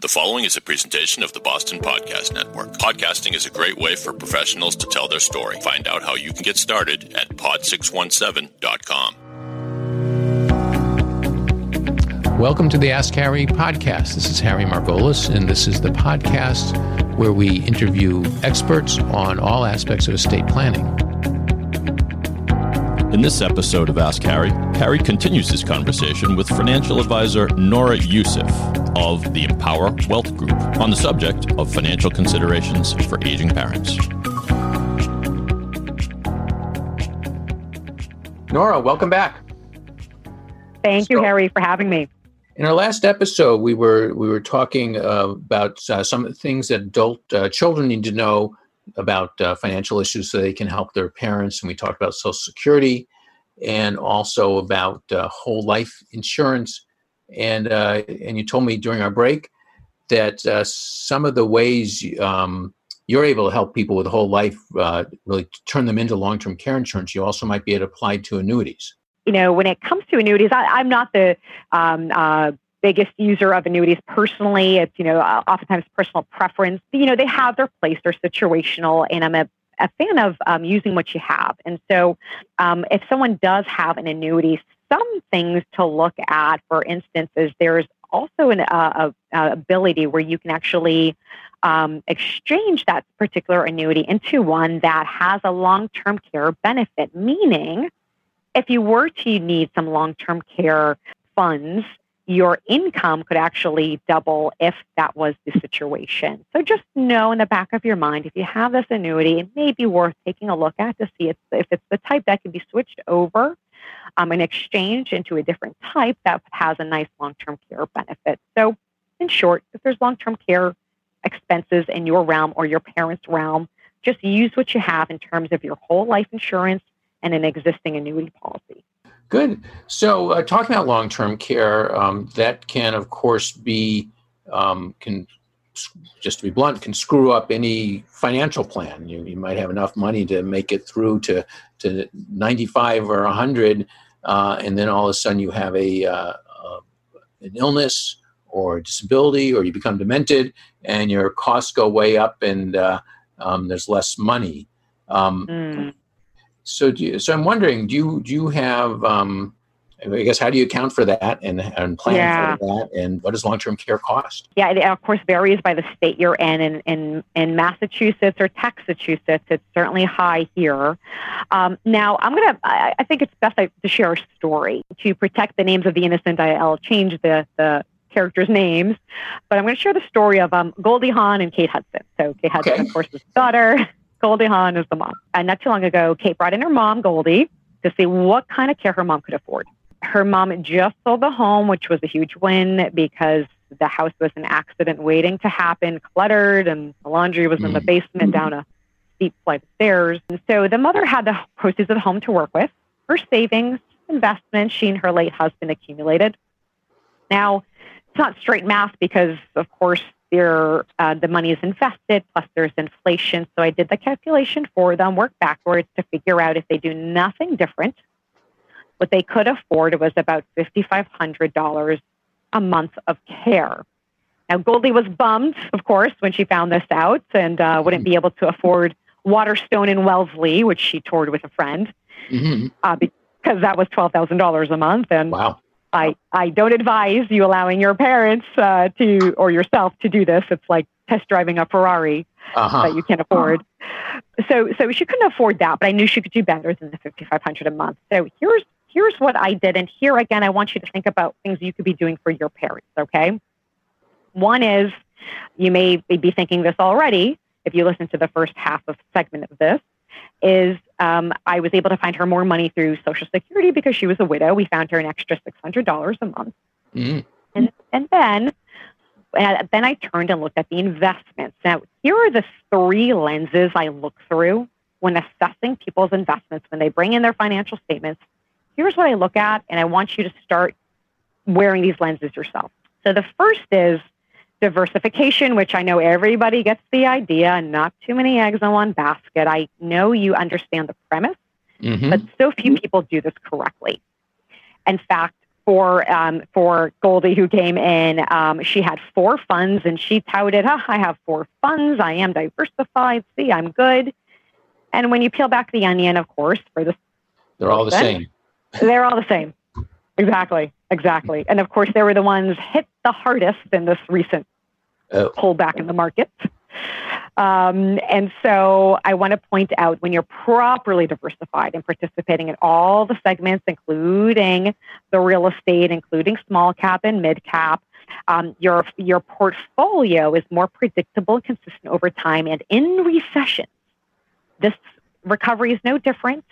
The following is a presentation of the Boston Podcast Network. Podcasting is a great way for professionals to tell their story. Find out how you can get started at pod617.com. Welcome to the Ask Harry podcast. This is Harry Margolis, and this is the podcast where we interview experts on all aspects of estate planning. In this episode of Ask Harry, Harry continues his conversation with financial advisor Nora Yousif of the Empower Wealth Group on the subject of financial considerations for aging parents. Nora, welcome back. Thank so, you, Harry, for having me. In our last episode, we were we were talking uh, about uh, some of the things that adult uh, children need to know about uh, financial issues so they can help their parents. And we talked about Social Security and also about uh, whole life insurance. And uh, and you told me during our break that uh, some of the ways um, you're able to help people with whole life uh, really turn them into long term care insurance. You also might be able to apply to annuities. You know, when it comes to annuities, I, am not the um, uh, biggest user of annuities personally. It's, you know, oftentimes personal preference. You know, they have their place, they're situational, and I'm a, a fan of um, using what you have. And so um, if someone does have an annuity, some things to look at, for instance, is there's also an uh, ability where you can actually um, exchange that particular annuity into one that has a long-term care benefit, meaning if you were to need some long-term care funds your income could actually double if that was the situation. So just know in the back of your mind if you have this annuity, it may be worth taking a look at to see if, if it's the type that can be switched over um, and exchanged into a different type that has a nice long term care benefit. So, in short, if there's long term care expenses in your realm or your parents' realm, just use what you have in terms of your whole life insurance and an existing annuity policy. Good. So, uh, talking about long term care, um, that can, of course, be, um, can just to be blunt, can screw up any financial plan. You, you might have enough money to make it through to, to 95 or 100, uh, and then all of a sudden you have a, uh, uh, an illness or disability, or you become demented, and your costs go way up, and uh, um, there's less money. Um, mm. So, do you, so I'm wondering, do you do you have? Um, I guess how do you account for that and, and plan yeah. for that? And what does long term care cost? Yeah, it of course varies by the state you're in. In in, in Massachusetts or Texas, it's certainly high here. Um, now, I'm gonna. I, I think it's best to share a story to protect the names of the innocent. I'll change the the characters' names, but I'm going to share the story of um, Goldie Hawn and Kate Hudson. So Kate Hudson, okay. of course, is daughter. Goldie Hawn is the mom. And not too long ago, Kate brought in her mom, Goldie, to see what kind of care her mom could afford. Her mom just sold the home, which was a huge win because the house was an accident waiting to happen, cluttered, and the laundry was in the mm. basement down a steep flight of stairs. And so the mother had the proceeds of the home to work with, her savings, investments she and her late husband accumulated. Now, it's not straight math because, of course, there uh, the money is invested plus there's inflation so i did the calculation for them work backwards to figure out if they do nothing different what they could afford was about $5500 a month of care now goldie was bummed of course when she found this out and uh, wouldn't be able to afford waterstone in wellesley which she toured with a friend mm-hmm. uh, because that was $12000 a month and wow I, I don't advise you allowing your parents uh, to or yourself to do this. It's like test driving a Ferrari uh-huh. that you can't afford. Uh-huh. So so she couldn't afford that, but I knew she could do better than the fifty five hundred a month. So here's here's what I did, and here again, I want you to think about things you could be doing for your parents. Okay, one is you may be thinking this already if you listen to the first half of segment of this is um, I was able to find her more money through Social Security because she was a widow. We found her an extra six hundred dollars a month, mm-hmm. and and then and then I turned and looked at the investments. Now here are the three lenses I look through when assessing people's investments when they bring in their financial statements. Here's what I look at, and I want you to start wearing these lenses yourself. So the first is diversification, which I know everybody gets the idea, not too many eggs in one basket. I know you understand the premise, mm-hmm. but so few people do this correctly. In fact, for um, for Goldie who came in. Um, she had four funds, and she touted, oh, "I have four funds. I am diversified. See, I'm good." And when you peel back the onion, of course, for this, they're all the same. They're all the same. Exactly, exactly. And of course, they were the ones hit the hardest in this recent oh. pullback in the market. Um, and so I want to point out when you're properly diversified and participating in all the segments, including the real estate, including small cap and mid cap, um, your your portfolio is more predictable and consistent over time. And in recessions, this recovery is no different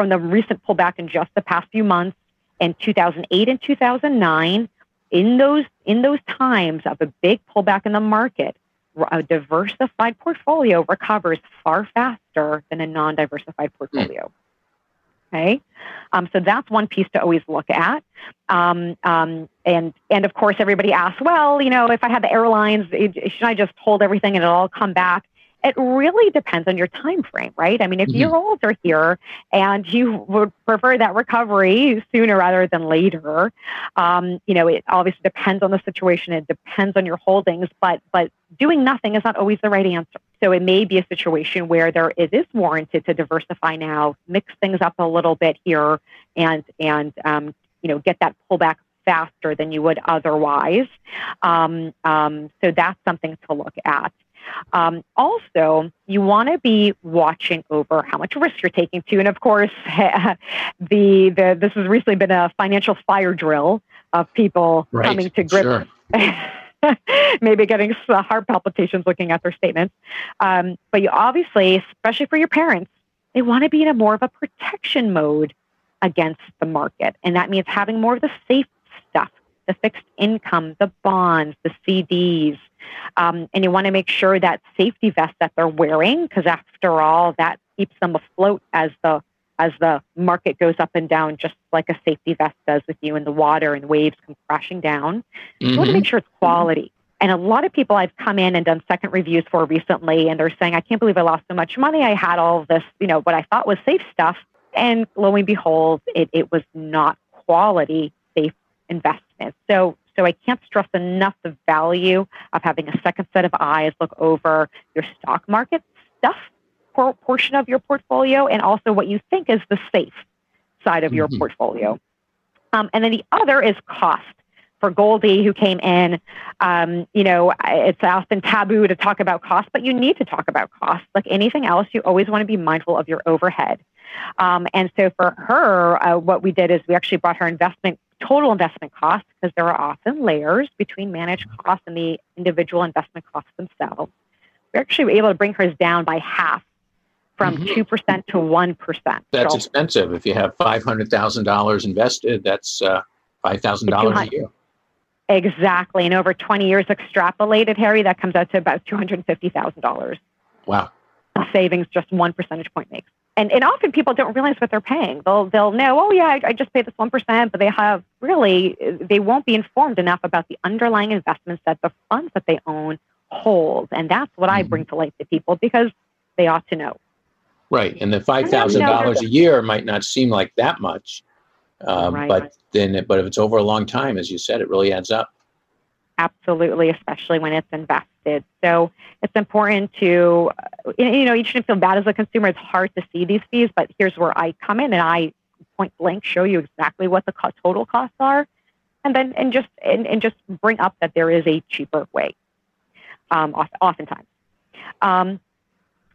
from the recent pullback in just the past few months. In 2008 and 2009, in those in those times of a big pullback in the market, a diversified portfolio recovers far faster than a non-diversified portfolio. Okay, um, so that's one piece to always look at, um, um, and and of course everybody asks, well, you know, if I had the airlines, should I just hold everything and it'll all come back? It really depends on your time frame, right? I mean, if mm-hmm. year olds are here and you would prefer that recovery sooner rather than later, um, you know, it obviously depends on the situation. It depends on your holdings, but but doing nothing is not always the right answer. So it may be a situation where there it is warranted to diversify now, mix things up a little bit here, and and um, you know get that pullback faster than you would otherwise. Um, um, so that's something to look at. Um, also, you want to be watching over how much risk you're taking too. And of course, the, the this has recently been a financial fire drill of people right. coming to grips. Sure. maybe getting heart palpitations looking at their statements. Um, but you obviously, especially for your parents, they want to be in a more of a protection mode against the market. And that means having more of the safe stuff, the fixed income, the bonds, the CDs, um, and you want to make sure that safety vest that they're wearing, because after all, that keeps them afloat as the as the market goes up and down, just like a safety vest does with you in the water and waves come crashing down. Mm-hmm. You want to make sure it's quality. And a lot of people I've come in and done second reviews for recently, and they're saying, I can't believe I lost so much money. I had all this, you know, what I thought was safe stuff. And lo and behold, it, it was not quality safe investment. So so I can't stress enough the value of having a second set of eyes look over your stock market stuff portion of your portfolio and also what you think is the safe side of your mm-hmm. portfolio. Um, and then the other is cost. For Goldie, who came in, um, you know, it's often taboo to talk about cost, but you need to talk about cost. Like anything else, you always want to be mindful of your overhead. Um, and so for her, uh, what we did is we actually brought her investment total investment costs because there are often layers between managed costs and the individual investment costs themselves. We're actually able to bring hers down by half from mm-hmm. 2% to 1%. That's so, expensive. If you have $500,000 invested, that's uh, $5,000 a year. Exactly. And over 20 years extrapolated, Harry, that comes out to about $250,000. Wow. Savings just one percentage point makes and, and often people don't realize what they're paying. They'll they'll know, oh yeah, I, I just paid this one percent, but they have really they won't be informed enough about the underlying investments that the funds that they own hold, and that's what mm-hmm. I bring to light to people because they ought to know. Right, and the five thousand dollars a year might not seem like that much, um, right. but then but if it's over a long time, as you said, it really adds up. Absolutely, especially when it's invested. So it's important to, you know, you shouldn't feel bad as a consumer. It's hard to see these fees, but here's where I come in and I point blank show you exactly what the total costs are, and then and just and, and just bring up that there is a cheaper way. Um, oftentimes. Um,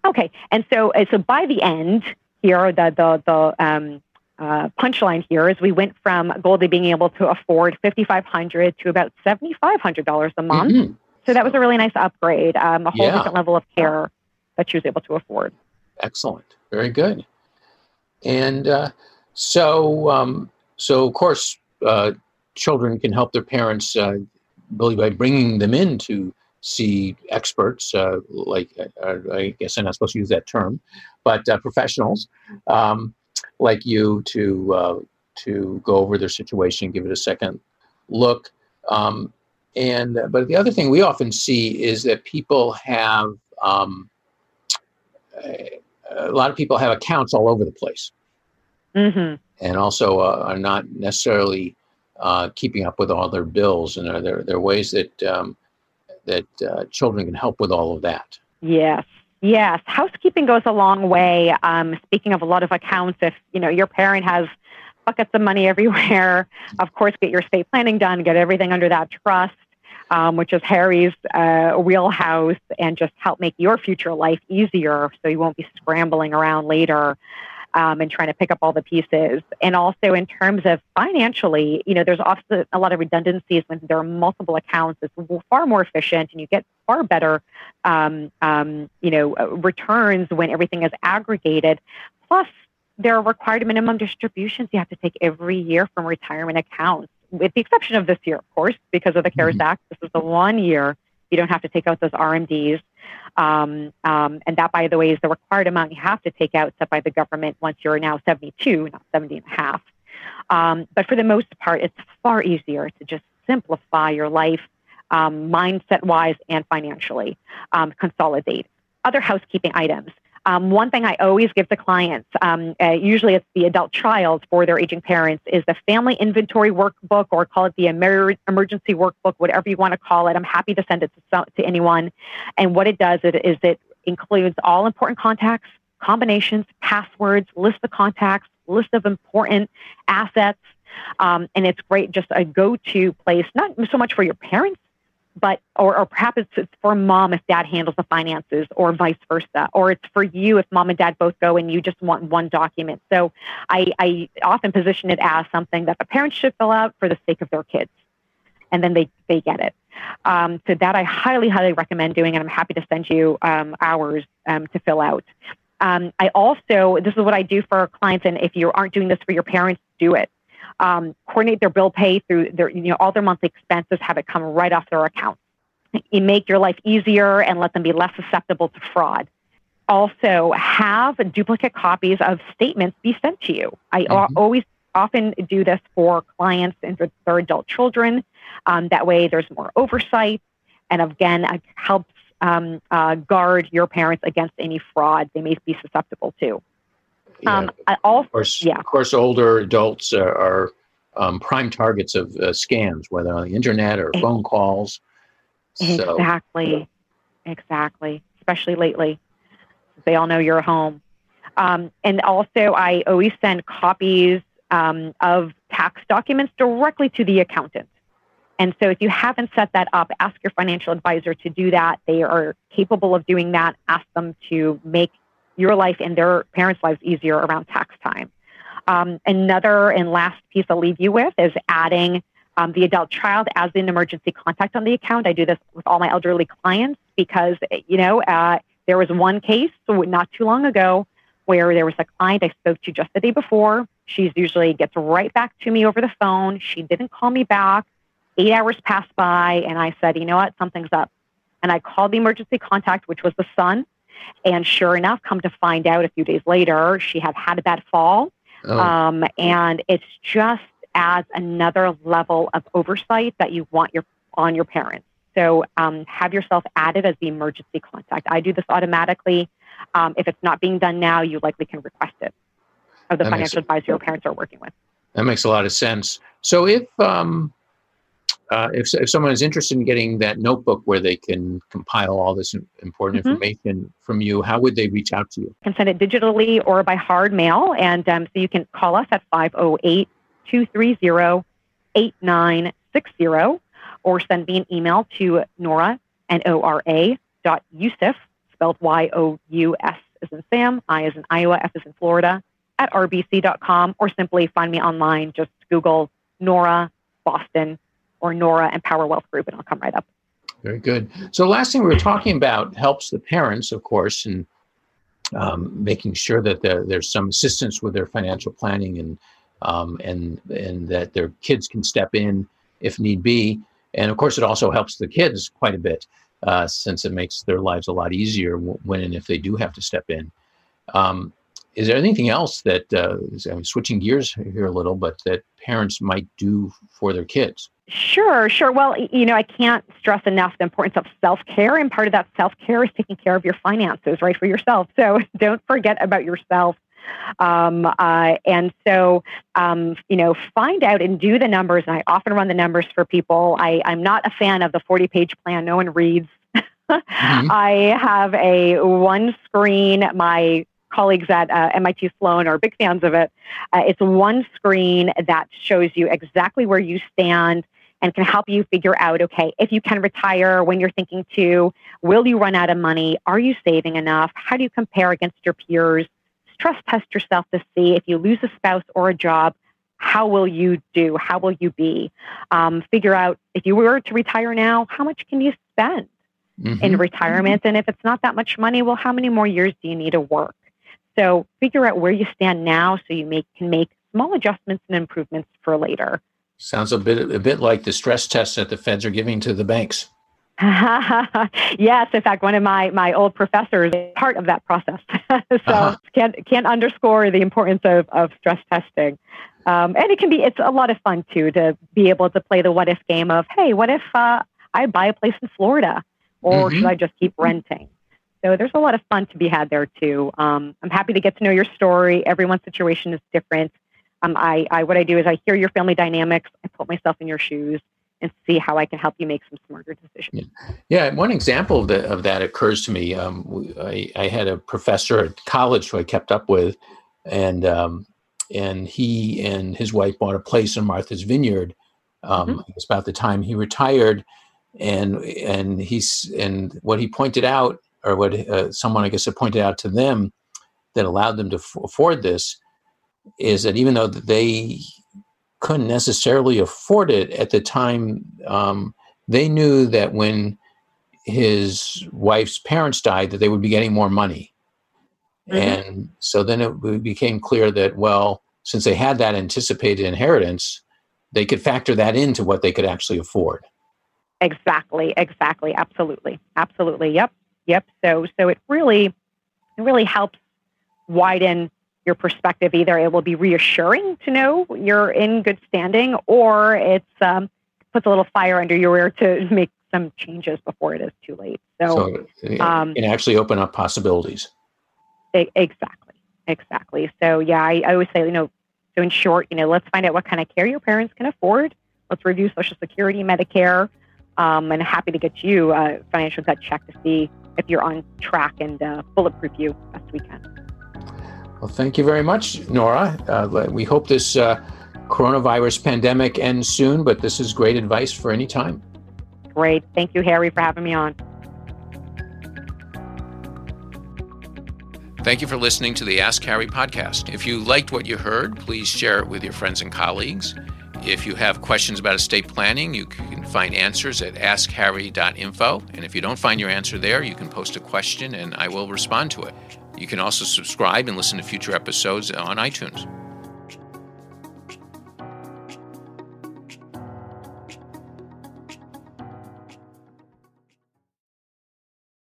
okay, and so so by the end here, the the the um, uh, punchline here is we went from Goldie being able to afford fifty five hundred to about seventy five hundred dollars a month. Mm-hmm. So that was a really nice upgrade, um, a whole yeah. different level of care that she was able to afford. Excellent, very good. And uh, so, um, so of course, uh, children can help their parents uh, really by bringing them in to see experts, uh, like uh, I guess I'm not supposed to use that term, but professionals. Um, like you to uh, to go over their situation, give it a second look. Um, and uh, but the other thing we often see is that people have um, a, a, lot of people have accounts all over the place, mm-hmm. and also uh, are not necessarily uh, keeping up with all their bills, and are there there are ways that um, that uh, children can help with all of that? Yes. Yes, housekeeping goes a long way. Um, speaking of a lot of accounts, if you know your parent has buckets of money everywhere, of course, get your estate planning done, get everything under that trust, um, which is Harry's uh, wheelhouse, and just help make your future life easier, so you won't be scrambling around later um, and trying to pick up all the pieces. And also in terms of financially, you know, there's often a lot of redundancies when there are multiple accounts. It's far more efficient, and you get far better, um, um, you know, uh, returns when everything is aggregated. Plus, there are required minimum distributions you have to take every year from retirement accounts, with the exception of this year, of course, because of the CARES mm-hmm. Act. This is the one year you don't have to take out those RMDs. Um, um, and that, by the way, is the required amount you have to take out set by the government once you're now 72, not 70 and a half. Um, but for the most part, it's far easier to just simplify your life um, mindset wise and financially, um, consolidate. Other housekeeping items. Um, one thing I always give to clients, um, uh, usually it's the adult child for their aging parents, is the family inventory workbook or call it the emer- emergency workbook, whatever you want to call it. I'm happy to send it to, some, to anyone. And what it does is, it includes all important contacts, combinations, passwords, list of contacts, list of important assets. Um, and it's great, just a go to place, not so much for your parents, but or, or perhaps it's, for mom if dad handles the finances or vice versa or it's for you if mom and dad both go and you just want one document. So I, I often position it as something that the parents should fill out for the sake of their kids and then they, they get it. Um, so that i highly highly recommend doing and i'm happy to send you um, hours um, to fill out. Um, i also this is what i do for clients and if you aren't doing this for your parents do it um, coordinate their bill pay through their, you know, all their monthly expenses, have it come right off their account. You make your life easier and let them be less susceptible to fraud. Also, have duplicate copies of statements be sent to you. I mm-hmm. always often do this for clients and for their adult children. Um, that way, there's more oversight, and again, it helps um, uh, guard your parents against any fraud they may be susceptible to. Yeah. Um, I also, of course, yeah. Of course, older adults are, are um, prime targets of uh, scams, whether on the internet or phone calls. So. Exactly, exactly. Especially lately, they all know you're home. Um, and also, I always send copies um, of tax documents directly to the accountant. And so, if you haven't set that up, ask your financial advisor to do that. They are capable of doing that. Ask them to make your life and their parents' lives easier around tax time. Um, another and last piece I'll leave you with is adding um, the adult child as an emergency contact on the account. I do this with all my elderly clients because, you know, uh, there was one case not too long ago where there was a client I spoke to just the day before. She's usually gets right back to me over the phone. She didn't call me back. Eight hours passed by, and I said, you know what, something's up. And I called the emergency contact, which was the son. And sure enough, come to find out a few days later, she had had a bad fall. Oh. Um, and it's just adds another level of oversight that you want your on your parents. So um, have yourself added as the emergency contact. I do this automatically. Um, if it's not being done now, you likely can request it of the that financial advisor your parents are working with. That makes a lot of sense. So if um, uh, if, if someone is interested in getting that notebook where they can compile all this important mm-hmm. information from you, how would they reach out to you? You can send it digitally or by hard mail. And um, so you can call us at 508 230 8960 or send me an email to Nora, N O R A, dot Yousif, spelled Y O U S as in Sam, I as in Iowa, F as in Florida, at rbc.com, or simply find me online. Just Google Nora Boston or Nora Power Wealth Group, and I'll come right up. Very good. So, last thing we were talking about helps the parents, of course, and um, making sure that there's some assistance with their financial planning and um, and and that their kids can step in if need be. And of course, it also helps the kids quite a bit uh, since it makes their lives a lot easier when and if they do have to step in. Um, is there anything else that uh, I'm switching gears here a little, but that parents might do for their kids? Sure, sure. Well, you know, I can't stress enough the importance of self care. And part of that self care is taking care of your finances, right, for yourself. So don't forget about yourself. Um, uh, and so, um, you know, find out and do the numbers. And I often run the numbers for people. I, I'm not a fan of the 40 page plan no one reads. mm-hmm. I have a one screen. My colleagues at uh, MIT Sloan are big fans of it. Uh, it's one screen that shows you exactly where you stand and can help you figure out okay, if you can retire, when you're thinking to, will you run out of money? Are you saving enough? How do you compare against your peers? Stress test yourself to see if you lose a spouse or a job, how will you do? How will you be? Um, figure out if you were to retire now, how much can you spend mm-hmm. in retirement? And if it's not that much money, well, how many more years do you need to work? So figure out where you stand now so you make, can make small adjustments and improvements for later. Sounds a bit a bit like the stress tests that the feds are giving to the banks. yes, in fact, one of my, my old professors is part of that process. so uh-huh. can't can't underscore the importance of, of stress testing. Um, and it can be it's a lot of fun too to be able to play the what if game of hey, what if uh, I buy a place in Florida, or mm-hmm. should I just keep renting? So there's a lot of fun to be had there too. Um, I'm happy to get to know your story. Everyone's situation is different. Um, I, I, what I do is I hear your family dynamics. I put myself in your shoes and see how I can help you make some smarter decisions. Yeah, yeah one example of, the, of that occurs to me. Um, I, I, had a professor at college who I kept up with, and um, and he and his wife bought a place in Martha's Vineyard. Um, mm-hmm. It was about the time he retired, and and he's and what he pointed out or what uh, someone I guess had pointed out to them that allowed them to f- afford this is that even though they couldn't necessarily afford it at the time, um, they knew that when his wife's parents died, that they would be getting more money. Mm-hmm. And so then it became clear that, well, since they had that anticipated inheritance, they could factor that into what they could actually afford. Exactly, exactly, absolutely, absolutely. Yep. Yep. So so it really it really helps widen your perspective. Either it will be reassuring to know you're in good standing, or it's um, puts a little fire under your ear to make some changes before it is too late. So, so um, it actually open up possibilities. Exactly. Exactly. So yeah, I, I always say, you know, so in short, you know, let's find out what kind of care your parents can afford. Let's review Social Security, Medicare, um, and happy to get you a financial gut check to see if you're on track and uh, bulletproof you best we can. Well, thank you very much, Nora. Uh, we hope this uh, coronavirus pandemic ends soon, but this is great advice for any time. Great. Thank you, Harry, for having me on. Thank you for listening to the Ask Harry podcast. If you liked what you heard, please share it with your friends and colleagues. If you have questions about estate planning, you can find answers at askharry.info. And if you don't find your answer there, you can post a question and I will respond to it. You can also subscribe and listen to future episodes on iTunes.